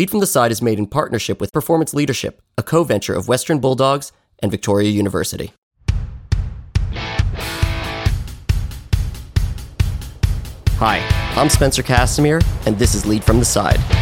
Lead from the Side is made in partnership with Performance Leadership, a co venture of Western Bulldogs and Victoria University. Hi, I'm Spencer Kassimir, and this is Lead from the Side.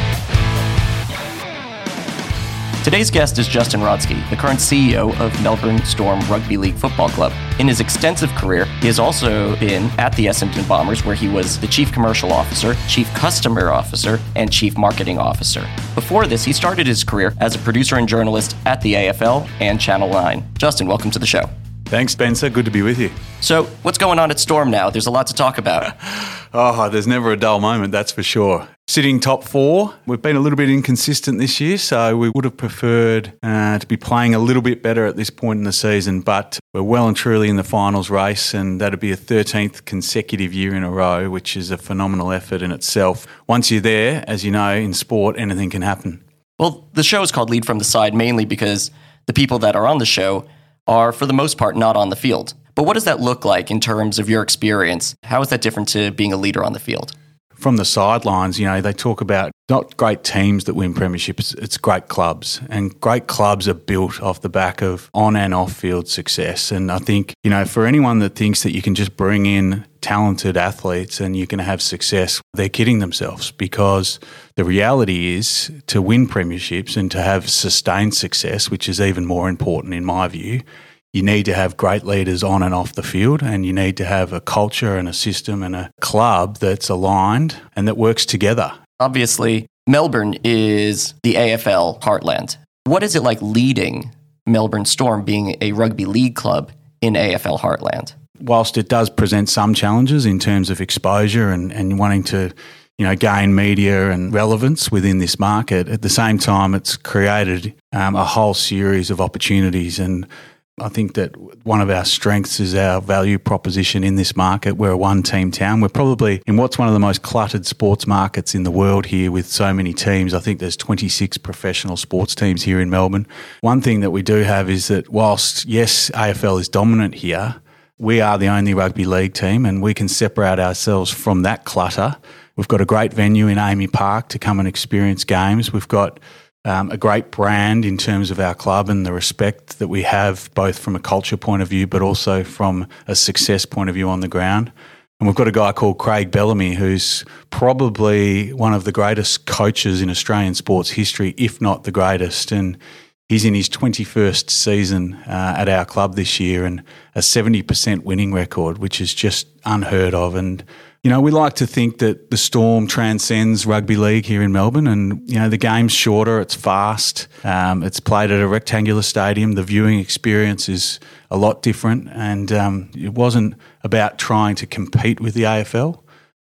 Today's guest is Justin Rodski, the current CEO of Melbourne Storm Rugby League Football Club. In his extensive career, he has also been at the Essendon Bombers, where he was the Chief Commercial Officer, Chief Customer Officer, and Chief Marketing Officer. Before this, he started his career as a producer and journalist at the AFL and Channel 9. Justin, welcome to the show. Thanks, Spencer. Good to be with you. So, what's going on at Storm now? There's a lot to talk about. oh, there's never a dull moment, that's for sure. Sitting top four, we've been a little bit inconsistent this year, so we would have preferred uh, to be playing a little bit better at this point in the season, but we're well and truly in the finals race, and that'd be a 13th consecutive year in a row, which is a phenomenal effort in itself. Once you're there, as you know, in sport, anything can happen. Well, the show is called Lead from the Side mainly because the people that are on the show are, for the most part, not on the field. But what does that look like in terms of your experience? How is that different to being a leader on the field? From the sidelines, you know, they talk about not great teams that win premierships, it's great clubs. And great clubs are built off the back of on and off field success. And I think, you know, for anyone that thinks that you can just bring in talented athletes and you can have success, they're kidding themselves because the reality is to win premierships and to have sustained success, which is even more important in my view, you need to have great leaders on and off the field, and you need to have a culture and a system and a club that's aligned and that works together. Obviously, Melbourne is the AFL heartland. What is it like leading Melbourne Storm being a rugby league club in AFL heartland? Whilst it does present some challenges in terms of exposure and, and wanting to you know, gain media and relevance within this market. At the same time, it's created um, a whole series of opportunities and I think that one of our strengths is our value proposition in this market. We're a one team town. We're probably in what's one of the most cluttered sports markets in the world here with so many teams. I think there's 26 professional sports teams here in Melbourne. One thing that we do have is that whilst, yes, AFL is dominant here, we are the only rugby league team and we can separate ourselves from that clutter. We've got a great venue in AAMI Park to come and experience games. We've got um, a great brand in terms of our club and the respect that we have, both from a culture point of view, but also from a success point of view on the ground. And we've got a guy called Craig Bellamy, who's probably one of the greatest coaches in Australian sports history, if not the greatest. And he's in his 21st season uh, at our club this year and a 70% winning record, which is just unheard of. And you know, we like to think that the Storm transcends rugby league here in Melbourne, and you know the game's shorter, it's fast, um, it's played at a rectangular stadium. The viewing experience is a lot different, and um, it wasn't about trying to compete with the AFL.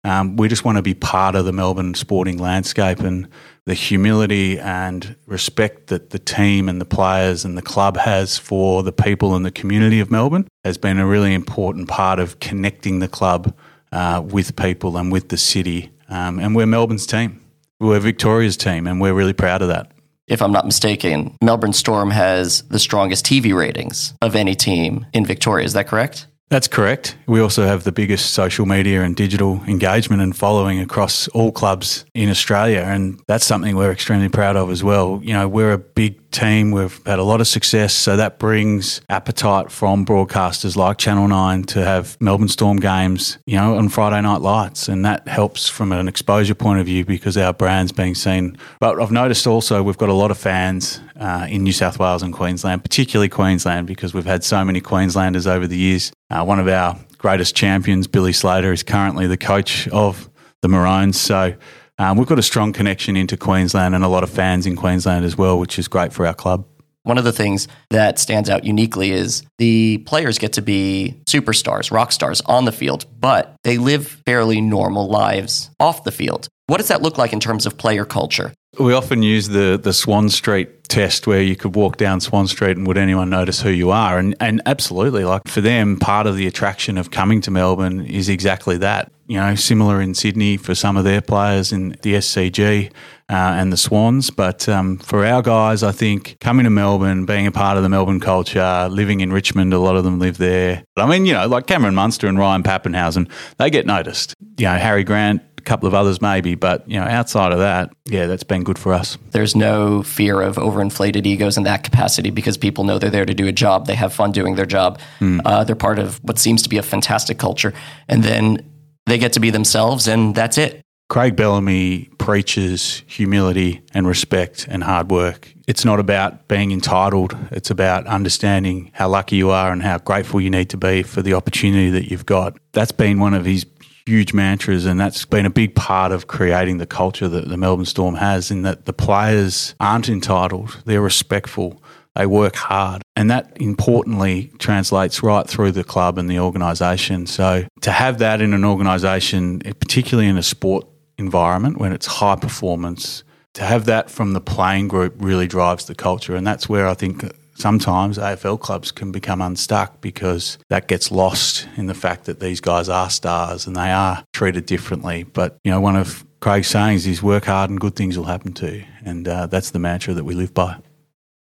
Um, we just want to be part of the Melbourne sporting landscape, and the humility and respect that the team and the players and the club has for the people and the community of Melbourne has been a really important part of connecting the club uh, with people and with the city. Um, and we're Melbourne's team. We're Victoria's team, and we're really proud of that. If I'm not mistaken, Melbourne Storm has the strongest TV ratings of any team in Victoria. Is that correct? That's correct. We also have the biggest social media and digital engagement and following across all clubs in Australia. And that's something we're extremely proud of as well. You know, we're a big team. We've had a lot of success. So that brings appetite from broadcasters like Channel 9 to have Melbourne Storm games, you know, on Friday night lights. And that helps from an exposure point of view because our brand's being seen. But I've noticed also we've got a lot of fans uh, in New South Wales and Queensland, particularly Queensland, because we've had so many Queenslanders over the years. Uh, one of our greatest champions, Billy Slater, is currently the coach of the Maroons. So um, we've got a strong connection into Queensland and a lot of fans in Queensland as well, which is great for our club. One of the things that stands out uniquely is the players get to be superstars, rock stars on the field, but they live fairly normal lives off the field. What does that look like in terms of player culture? We often use the the Swan Street test where you could walk down Swan Street and would anyone notice who you are? And and absolutely, like for them, part of the attraction of coming to Melbourne is exactly that. You know, similar in Sydney for some of their players in the SCG uh, and the Swans. But um, for our guys, I think coming to Melbourne, being a part of the Melbourne culture, living in Richmond, a lot of them live there. But I mean, you know, like Cameron Munster and Ryan Papenhuyzen, they get noticed. You know, Harry Grant a couple of others maybe, but you know, outside of that, yeah, that's been good for us. There's no fear of overinflated egos in that capacity because people know they're there to do a job. They have fun doing their job. Mm. Uh, they're part of what seems to be a fantastic culture, and then they get to be themselves, and that's it. Craig Bellamy preaches humility and respect and hard work. It's not about being entitled, it's about understanding how lucky you are and how grateful you need to be for the opportunity that you've got. That's been one of his huge mantras, and that's been a big part of creating the culture that the Melbourne Storm has, in that the players aren't entitled, they're respectful. They work hard. And that importantly translates right through the club and the organisation. So to have that in an organisation, particularly in a sport environment when it's high performance, to have that from the playing group really drives the culture. And that's where I think sometimes AFL clubs can become unstuck because that gets lost in the fact that these guys are stars and they are treated differently. But, you know, one of Craig's sayings is work hard and good things will happen to you. And uh, that's the mantra that we live by.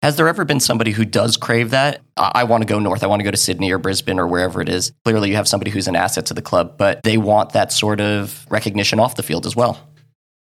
Has there ever been somebody who does crave that? I, I want to go north. I want to go to Sydney or Brisbane or wherever it is. Clearly, you have somebody who's an asset to the club, but they want that sort of recognition off the field as well.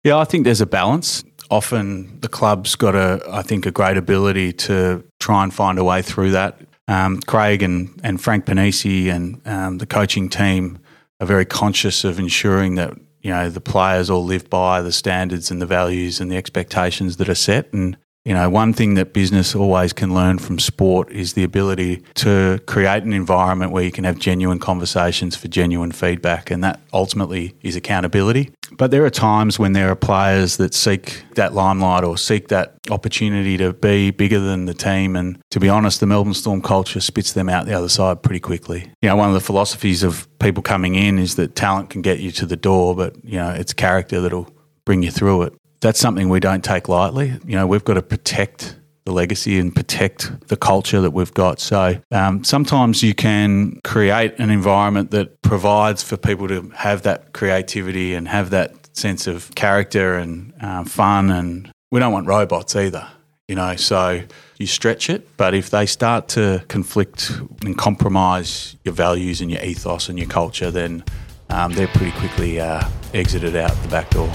Yeah, I think there's a balance. Often the club's got a, I think, a great ability to try and find a way through that. Um, Craig and, and Frank Ponissi and um, the coaching team are very conscious of ensuring that you know the players all live by the standards and the values and the expectations that are set and you know, one thing that business always can learn from sport is the ability to create an environment where you can have genuine conversations for genuine feedback, and that ultimately is accountability. But there are times when there are players that seek that limelight or seek that opportunity to be bigger than the team. And to be honest, the Melbourne Storm culture spits them out the other side pretty quickly. You know, one of the philosophies of people coming in is that talent can get you to the door, but, you know, it's character that'll bring you through it that's something we don't take lightly. You know, we've got to protect the legacy and protect the culture that we've got. So um, sometimes you can create an environment that provides for people to have that creativity and have that sense of character and uh, fun. And we don't want robots either, you know. So you stretch it, but if they start to conflict and compromise your values and your ethos and your culture, then um, they're pretty quickly uh, exited out the back door.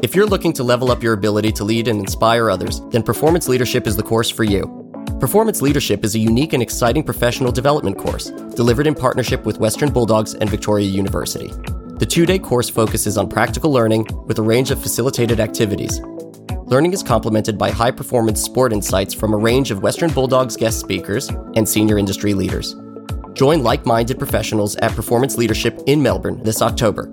If you're looking to level up your ability to lead and inspire others, then Performance Leadership is the course for you. Performance Leadership is a unique and exciting professional development course delivered in partnership with Western Bulldogs and Victoria University. The two day course focuses on practical learning with a range of facilitated activities. Learning is complemented by high performance sport insights from a range of Western Bulldogs guest speakers and senior industry leaders. Join like minded professionals at Performance Leadership in Melbourne this October.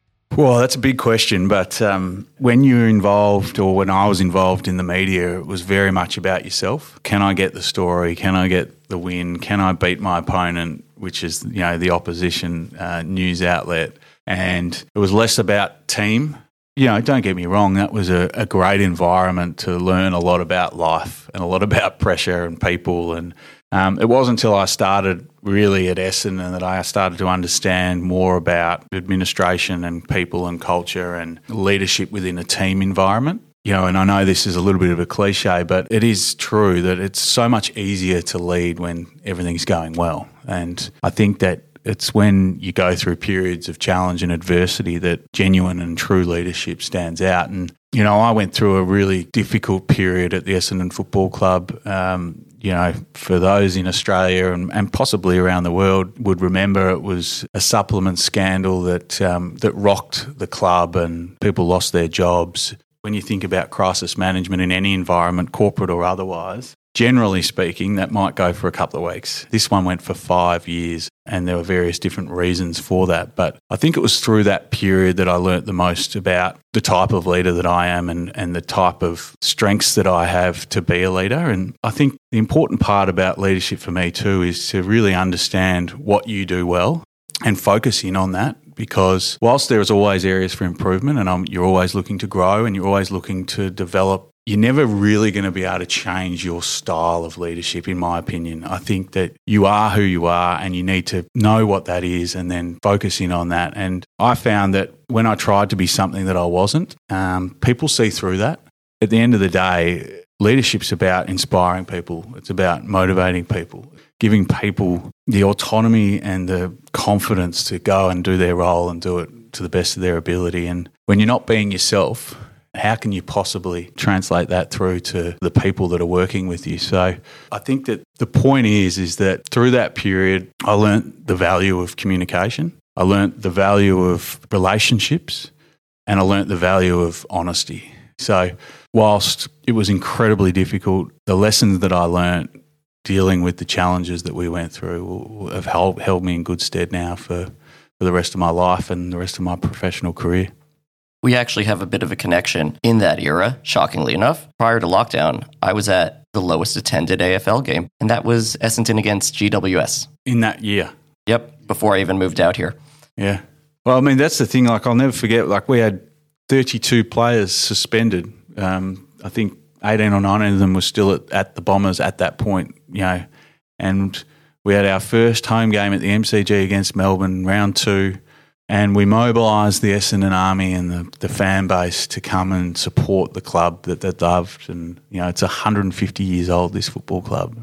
Well, that's a big question. But um, when you're involved, or when I was involved in the media, it was very much about yourself. Can I get the story? Can I get the win? Can I beat my opponent, which is you know the opposition uh, news outlet? And it was less about team. You know, don't get me wrong. That was a, a great environment to learn a lot about life and a lot about pressure and people and um, it wasn't until I started really at Essendon that I started to understand more about administration and people and culture and leadership within a team environment. You know, and I know this is a little bit of a cliche, but it is true that it's so much easier to lead when everything's going well. And I think that it's when you go through periods of challenge and adversity that genuine and true leadership stands out. And, you know, I went through a really difficult period at the Essendon Football Club. Um, you know, for those in Australia and, and, possibly around the world would remember it was a supplement scandal that um, that rocked the club and people lost their jobs. When you think about crisis management in any environment, corporate or otherwise, Generally speaking, that might go for a couple of weeks. This one went for five years, and there were various different reasons for that. But I think it was through that period that I learnt the most about the type of leader that I am and, and the type of strengths that I have to be a leader. And I think the important part about leadership for me, too, is to really understand what you do well and focus in on that. because whilst there is always areas for improvement and um, you're always looking to grow and you're always looking to develop you're never really going to be able to change your style of leadership, in my opinion. I think that you are who you are and you need to know what that is and then focus in on that. And I found that when I tried to be something that I wasn't, um, people see through that. At the end of the day, leadership's about inspiring people, it's about motivating people, giving people the autonomy and the confidence to go and do their role and do it to the best of their ability. And when you're not being yourself, how can you possibly translate that through to the people that are working with you? So I think that the point is is that through that period I learnt the value of communication. I learnt the value of relationships and I learnt the value of honesty. So whilst it was incredibly difficult, the lessons that I learnt dealing with the challenges that we went through have held, held me in good stead now for, for the rest of my life and the rest of my professional career we actually have a bit of a connection in that era, shockingly enough. Prior to lockdown, I was at the lowest attended AFL game, and that was Essendon against GWS. In that year? Yep, before I even moved out here. Yeah. Well, I mean, that's the thing. Like, I'll never forget, like, we had 32 players suspended. Um, I think 18 or 19 of them were still at, at the Bombers at that point, you know, and we had our first home game at the MCG against Melbourne, round two and we mobilised the Essendon Army and the, the fan base to come and support the club that they loved. And, you know, it's 150 years old, this football club.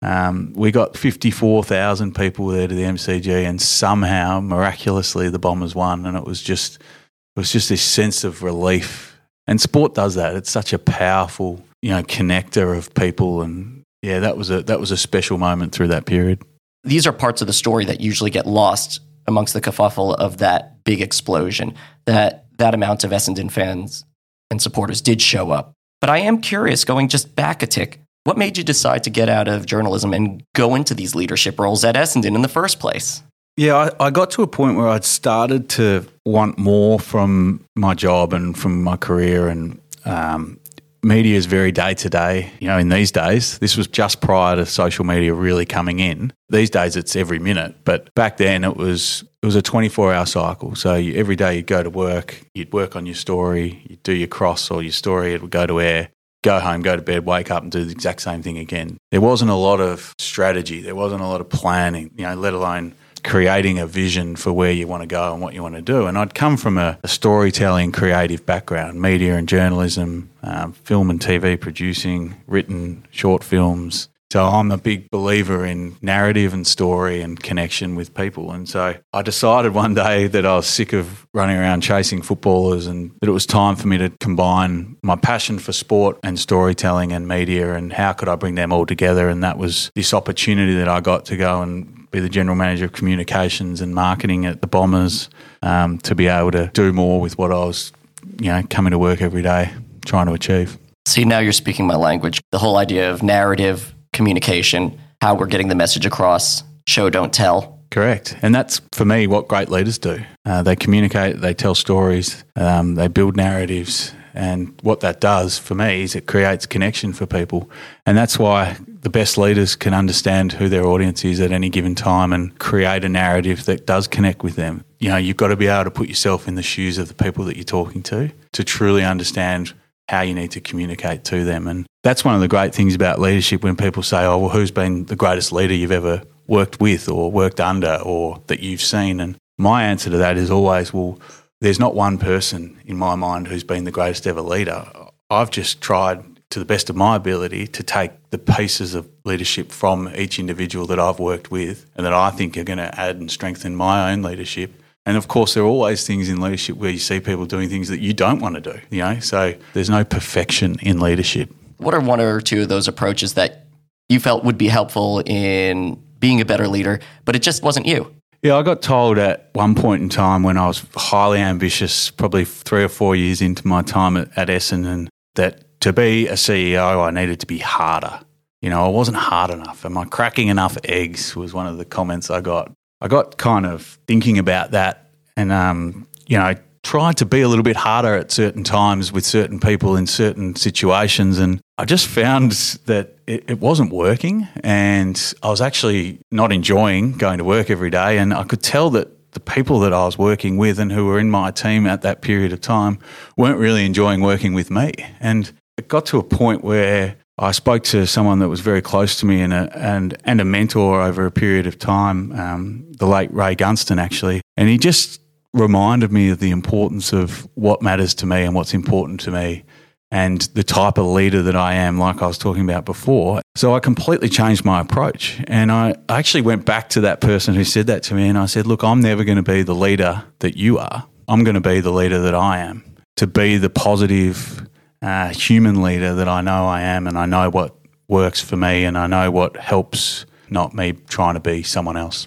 Um, we got 54,000 people there to the MCG, and somehow, miraculously, the Bombers won. And it was just, it was just this sense of relief. And sport does that. It's such a powerful, you know, connector of people. And yeah, that was a that was a special moment through that period. These are parts of the story that usually get lost amongst the kerfuffle of that big explosion that that amount of Essendon fans and supporters did show up. But I am curious, going just back a tick, what made you decide to get out of journalism and go into these leadership roles at Essendon in the first place? Yeah, I, I, got to a point where I'd started to want more from my job and from my career, and um, media is very day to day. You know, in these days, this was just prior to social media really coming in. These days, it's every minute, but back then it was it was a twenty four hour cycle. So you, every day you'd go to work, you'd work on your story, you'd do your cross or your story, it would go to air. Go home, go to bed, wake up, and do the exact same thing again. There wasn't a lot of strategy. There wasn't a lot of planning. You know, let alone creating a vision for where you want to go and what you want to do. And I'd come from a, a storytelling creative background, media and journalism, um, film and TV producing, written short films. So I'm a big believer in narrative and story and connection with people. And so I decided one day that I was sick of running around chasing footballers and that it was time for me to combine my passion for sport and storytelling and media and how could I bring them all together. And that was this opportunity that I got to go and be the general manager of communications and marketing at the Bombers um, to be able to do more with what I was, you know, coming to work every day trying to achieve. See, now you're speaking my language. The whole idea of narrative, communication, how we're getting the message across, show, don't tell. Correct. And that's, for me, what great leaders do. Uh, they communicate, they tell stories, um, they build narratives, and what that does for me is it creates connection for people. And that's why the best leaders can understand who their audience is at any given time and create a narrative that does connect with them. You know, you've got to be able to put yourself in the shoes of the people that you're talking to to truly understand how you need to communicate to them. And that's one of the great things about leadership when people say, oh, well, who's been the greatest leader you've ever worked with or worked under or that you've seen? And my answer to that is always, well, there's not one person in my mind who's been the greatest ever leader. I've just tried to the best of my ability to take the pieces of leadership from each individual that I've worked with and that I think are going to add and strengthen my own leadership. And of course, there are always things in leadership where you see people doing things that you don't want to do, you know? So there's no perfection in leadership. What are one or two of those approaches that you felt would be helpful in being a better leader, but it just wasn't you? Yeah, I got told at one point in time when I was highly ambitious, probably three or four years into my time at, at Essendon, that to be a CEO, I needed to be harder. You know, I wasn't hard enough. Am I cracking enough eggs? Was one of the comments I got. I got kind of thinking about that and, um, you know, tried to be a little bit harder at certain times with certain people in certain situations. And I just found that it, it, wasn't working. And I was actually not enjoying going to work every day. And I could tell that the people that I was working with and who were in my team at that period of time weren't really enjoying working with me. And it got to a point where I spoke to someone that was very close to me and a, and, and a mentor over a period of time, um, the late Ray Gunston, actually. And he just reminded me of the importance of what matters to me and what's important to me and the type of leader that I am, like I was talking about before. So I completely changed my approach. And I actually went back to that person who said that to me and I said, Look, I'm never going to be the leader that you are. I'm going to be the leader that I am, to be the positive uh, human leader that I know I am. And I know what works for me and I know what helps, not me trying to be someone else.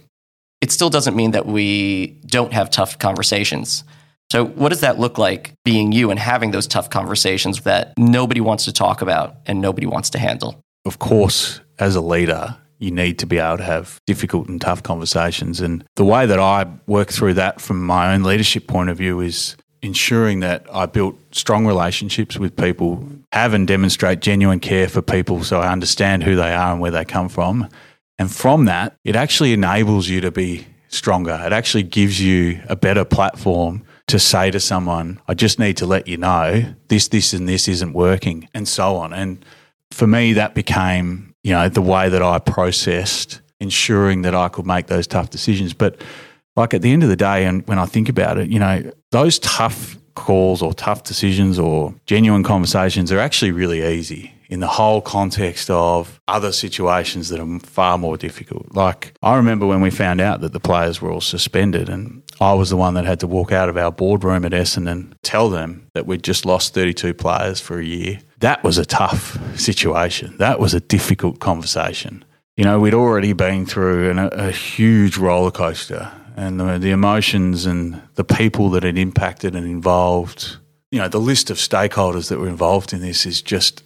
It still doesn't mean that we don't have tough conversations. So, what does that look like being you and having those tough conversations that nobody wants to talk about and nobody wants to handle? Of course, as a leader, you need to be able to have difficult and tough conversations. And the way that I work through that from my own leadership point of view is ensuring that I built strong relationships with people, have and demonstrate genuine care for people so I understand who they are and where they come from. And from that, it actually enables you to be stronger. It actually gives you a better platform to say to someone, I just need to let you know this, this, and this isn't working, and so on. And for me, that became, you know, the way that I processed ensuring that I could make those tough decisions. But like at the end of the day, and when I think about it, you know, those tough calls or tough decisions or genuine conversations are actually really easy in the whole context of other situations that are far more difficult. Like, I remember when we found out that the players were all suspended, and I was the one that had to walk out of our boardroom at Essendon, and tell them that we'd just lost 32 players for a year. That was a tough situation. That was a difficult conversation. You know, we'd already been through an, a huge roller coaster and the, the emotions and the people that it impacted and involved. You know, the list of stakeholders that were involved in this is just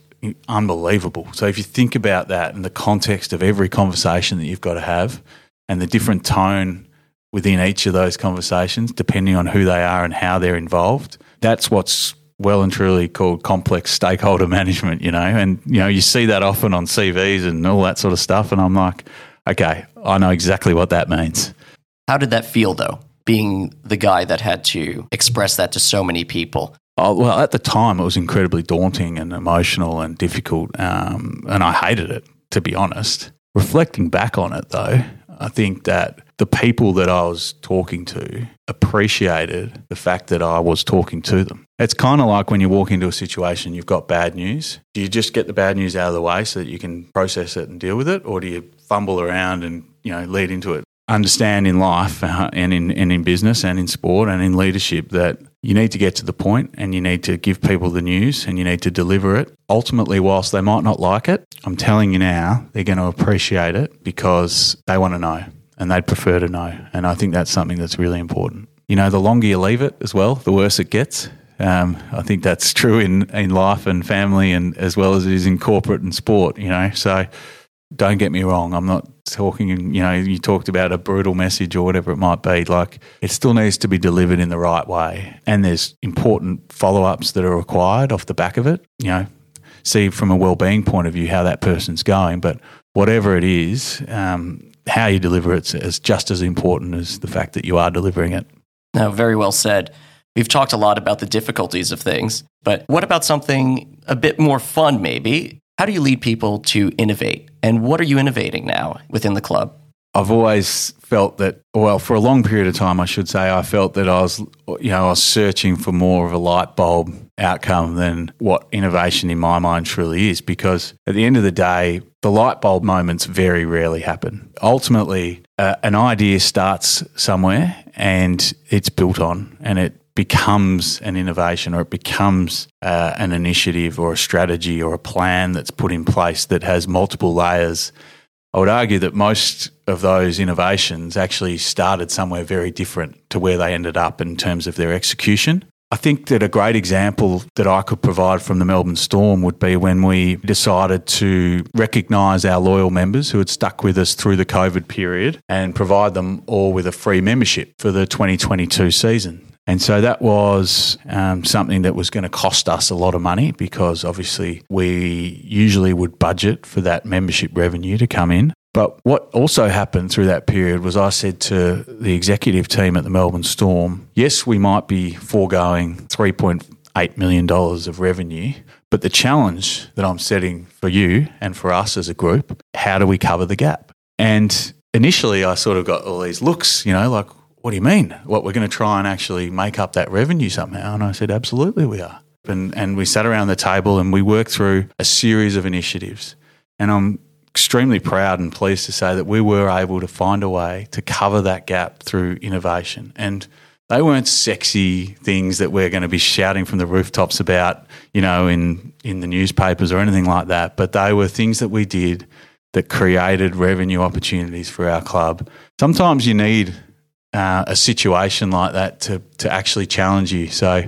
unbelievable. So if you think about that in the context of every conversation that you've got to have and the different tone within each of those conversations, depending on who they are and how they're involved, that's what's well and truly called complex stakeholder management, you know. And, you know, you see that often on CVs and all that sort of stuff. And I'm like, okay, I know exactly what that means. How did that feel, though, being the guy that had to express that to so many people? Oh, well, at the time, it was incredibly daunting and emotional and difficult, um, and I hated it, to be honest. Reflecting back on it, though, I think that the people that I was talking to appreciated the fact that I was talking to them. It's kind of like when you walk into a situation, you've got bad news. Do you just get the bad news out of the way so that you can process it and deal with it, or do you fumble around and you know lead into it? Understand in life uh, and in and in business and in sport and in leadership that you need to get to the point and you need to give people the news and you need to deliver it. Ultimately, whilst they might not like it, I'm telling you now, they're going to appreciate it because they want to know and they'd prefer to know. And I think that's something that's really important. You know, the longer you leave it as well, the worse it gets. Um, I think that's true in, in life and family and as well as it is in corporate and sport, you know. So don't get me wrong, I'm not talking, and you know, you talked about a brutal message or whatever it might be. Like, it still needs to be delivered in the right way. And there's important follow ups that are required off the back of it, you know, see from a well-being point of view how that person's going. But whatever it is, um, how you deliver it is just as important as the fact that you are delivering it. No, very well said. We've talked a lot about the difficulties of things, but what about something a bit more fun, maybe? How do you lead people to innovate? And what are you innovating now within the club? I've always felt that, well, for a long period of time, I should say, I felt that I was, you know, I was searching for more of a light bulb outcome than what innovation in my mind truly is. Because at the end of the day, the light bulb moments very rarely happen. Ultimately, uh, an idea starts somewhere and it's built on and it becomes an innovation or it becomes uh, an initiative or a strategy or a plan that's put in place that has multiple layers. I would argue that most of those innovations actually started somewhere very different to where they ended up in terms of their execution. I think that a great example that I could provide from the Melbourne Storm would be when we decided to recognise our loyal members who had stuck with us through the COVID period and provide them all with a free membership for the 2022 season. And so that was um, something that was going to cost us a lot of money because obviously we usually would budget for that membership revenue to come in. But what also happened through that period was I said to the executive team at the Melbourne Storm, yes, we might be foregoing $3.8 million of revenue, but the challenge that I'm setting for you and for us as a group, how do we cover the gap? And initially, I sort of got all these looks, you know, like, what do you mean? What, we're going to try and actually make up that revenue somehow? And I said, absolutely, we are. And, and we sat around the table and we worked through a series of initiatives. And I'm extremely proud and pleased to say that we were able to find a way to cover that gap through innovation. And they weren't sexy things that we're going to be shouting from the rooftops about, you know, in, in the newspapers or anything like that. But they were things that we did that created revenue opportunities for our club. Sometimes you need uh, a situation like that to, to actually challenge you. So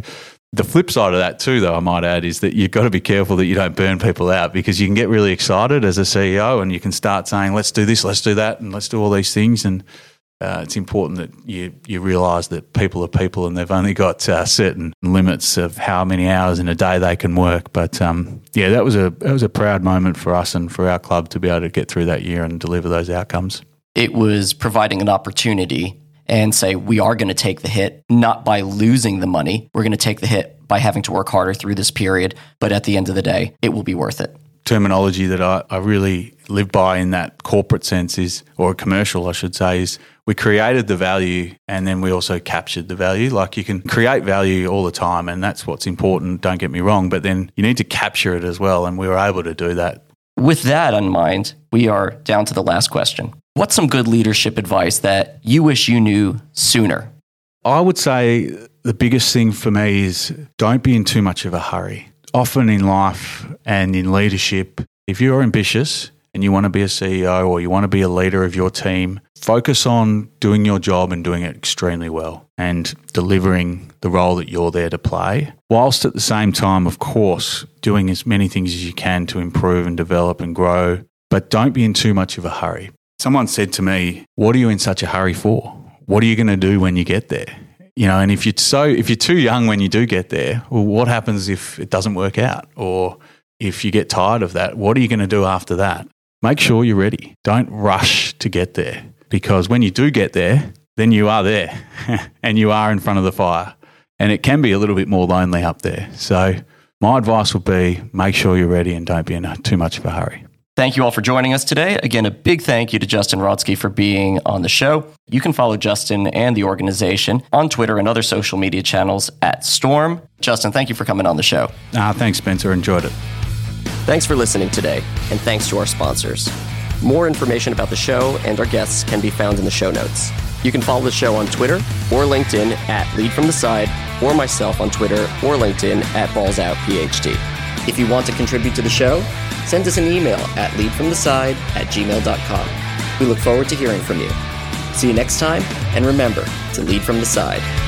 the flip side of that too, though, I might add, is that you've got to be careful that you don't burn people out because you can get really excited as a CEO and you can start saying, "Let's do this, let's do that, and let's do all these things." And uh, it's important that you you realise that people are people and they've only got uh, certain limits of how many hours in a day they can work. But um, yeah, that was a that was a proud moment for us and for our club to be able to get through that year and deliver those outcomes. It was providing an opportunity and say, we are going to take the hit, not by losing the money. We're going to take the hit by having to work harder through this period. But at the end of the day, it will be worth it. Terminology that I, I really live by in that corporate sense is, or commercial, I should say, is we created the value and then we also captured the value. Like you can create value all the time, and that's what's important, don't get me wrong, but then you need to capture it as well. And we were able to do that. With that in mind, we are down to the last question. What's some good leadership advice that you wish you knew sooner? I would say the biggest thing for me is don't be in too much of a hurry. Often in life and in leadership, if you're ambitious and you want to be a CEO or you want to be a leader of your team, focus on doing your job and doing it extremely well and delivering the role that you're there to play, whilst at the same time, of course, doing as many things as you can to improve and develop and grow. But don't be in too much of a hurry. Someone said to me, What are you in such a hurry for? What are you going to do when you get there? You know, and if you're so if you're too young when you do get there, well, what happens if it doesn't work out? Or if you get tired of that, what are you going to do after that? Make sure you're ready. Don't rush to get there because when you do get there, then you are there and you are in front of the fire. And it can be a little bit more lonely up there. So, my advice would be make sure you're ready and don't be in too much of a hurry. Thank you all for joining us today. Again, a big thank you to Justin Rodski for being on the show. You can follow Justin and the organization on Twitter and other social media channels at Storm. Justin, thank you for coming on the show. Uh, thanks, Spencer. Enjoyed it. Thanks for listening today, and thanks to our sponsors. More information about the show and our guests can be found in the show notes. You can follow the show on Twitter or LinkedIn at Lead From The Side, or myself on Twitter or LinkedIn at BallsOutPhD. If you want to contribute to the show, send us an email at leadfromtheside at gmail.com. We look forward to hearing from you. See you next time, and remember to lead from the side.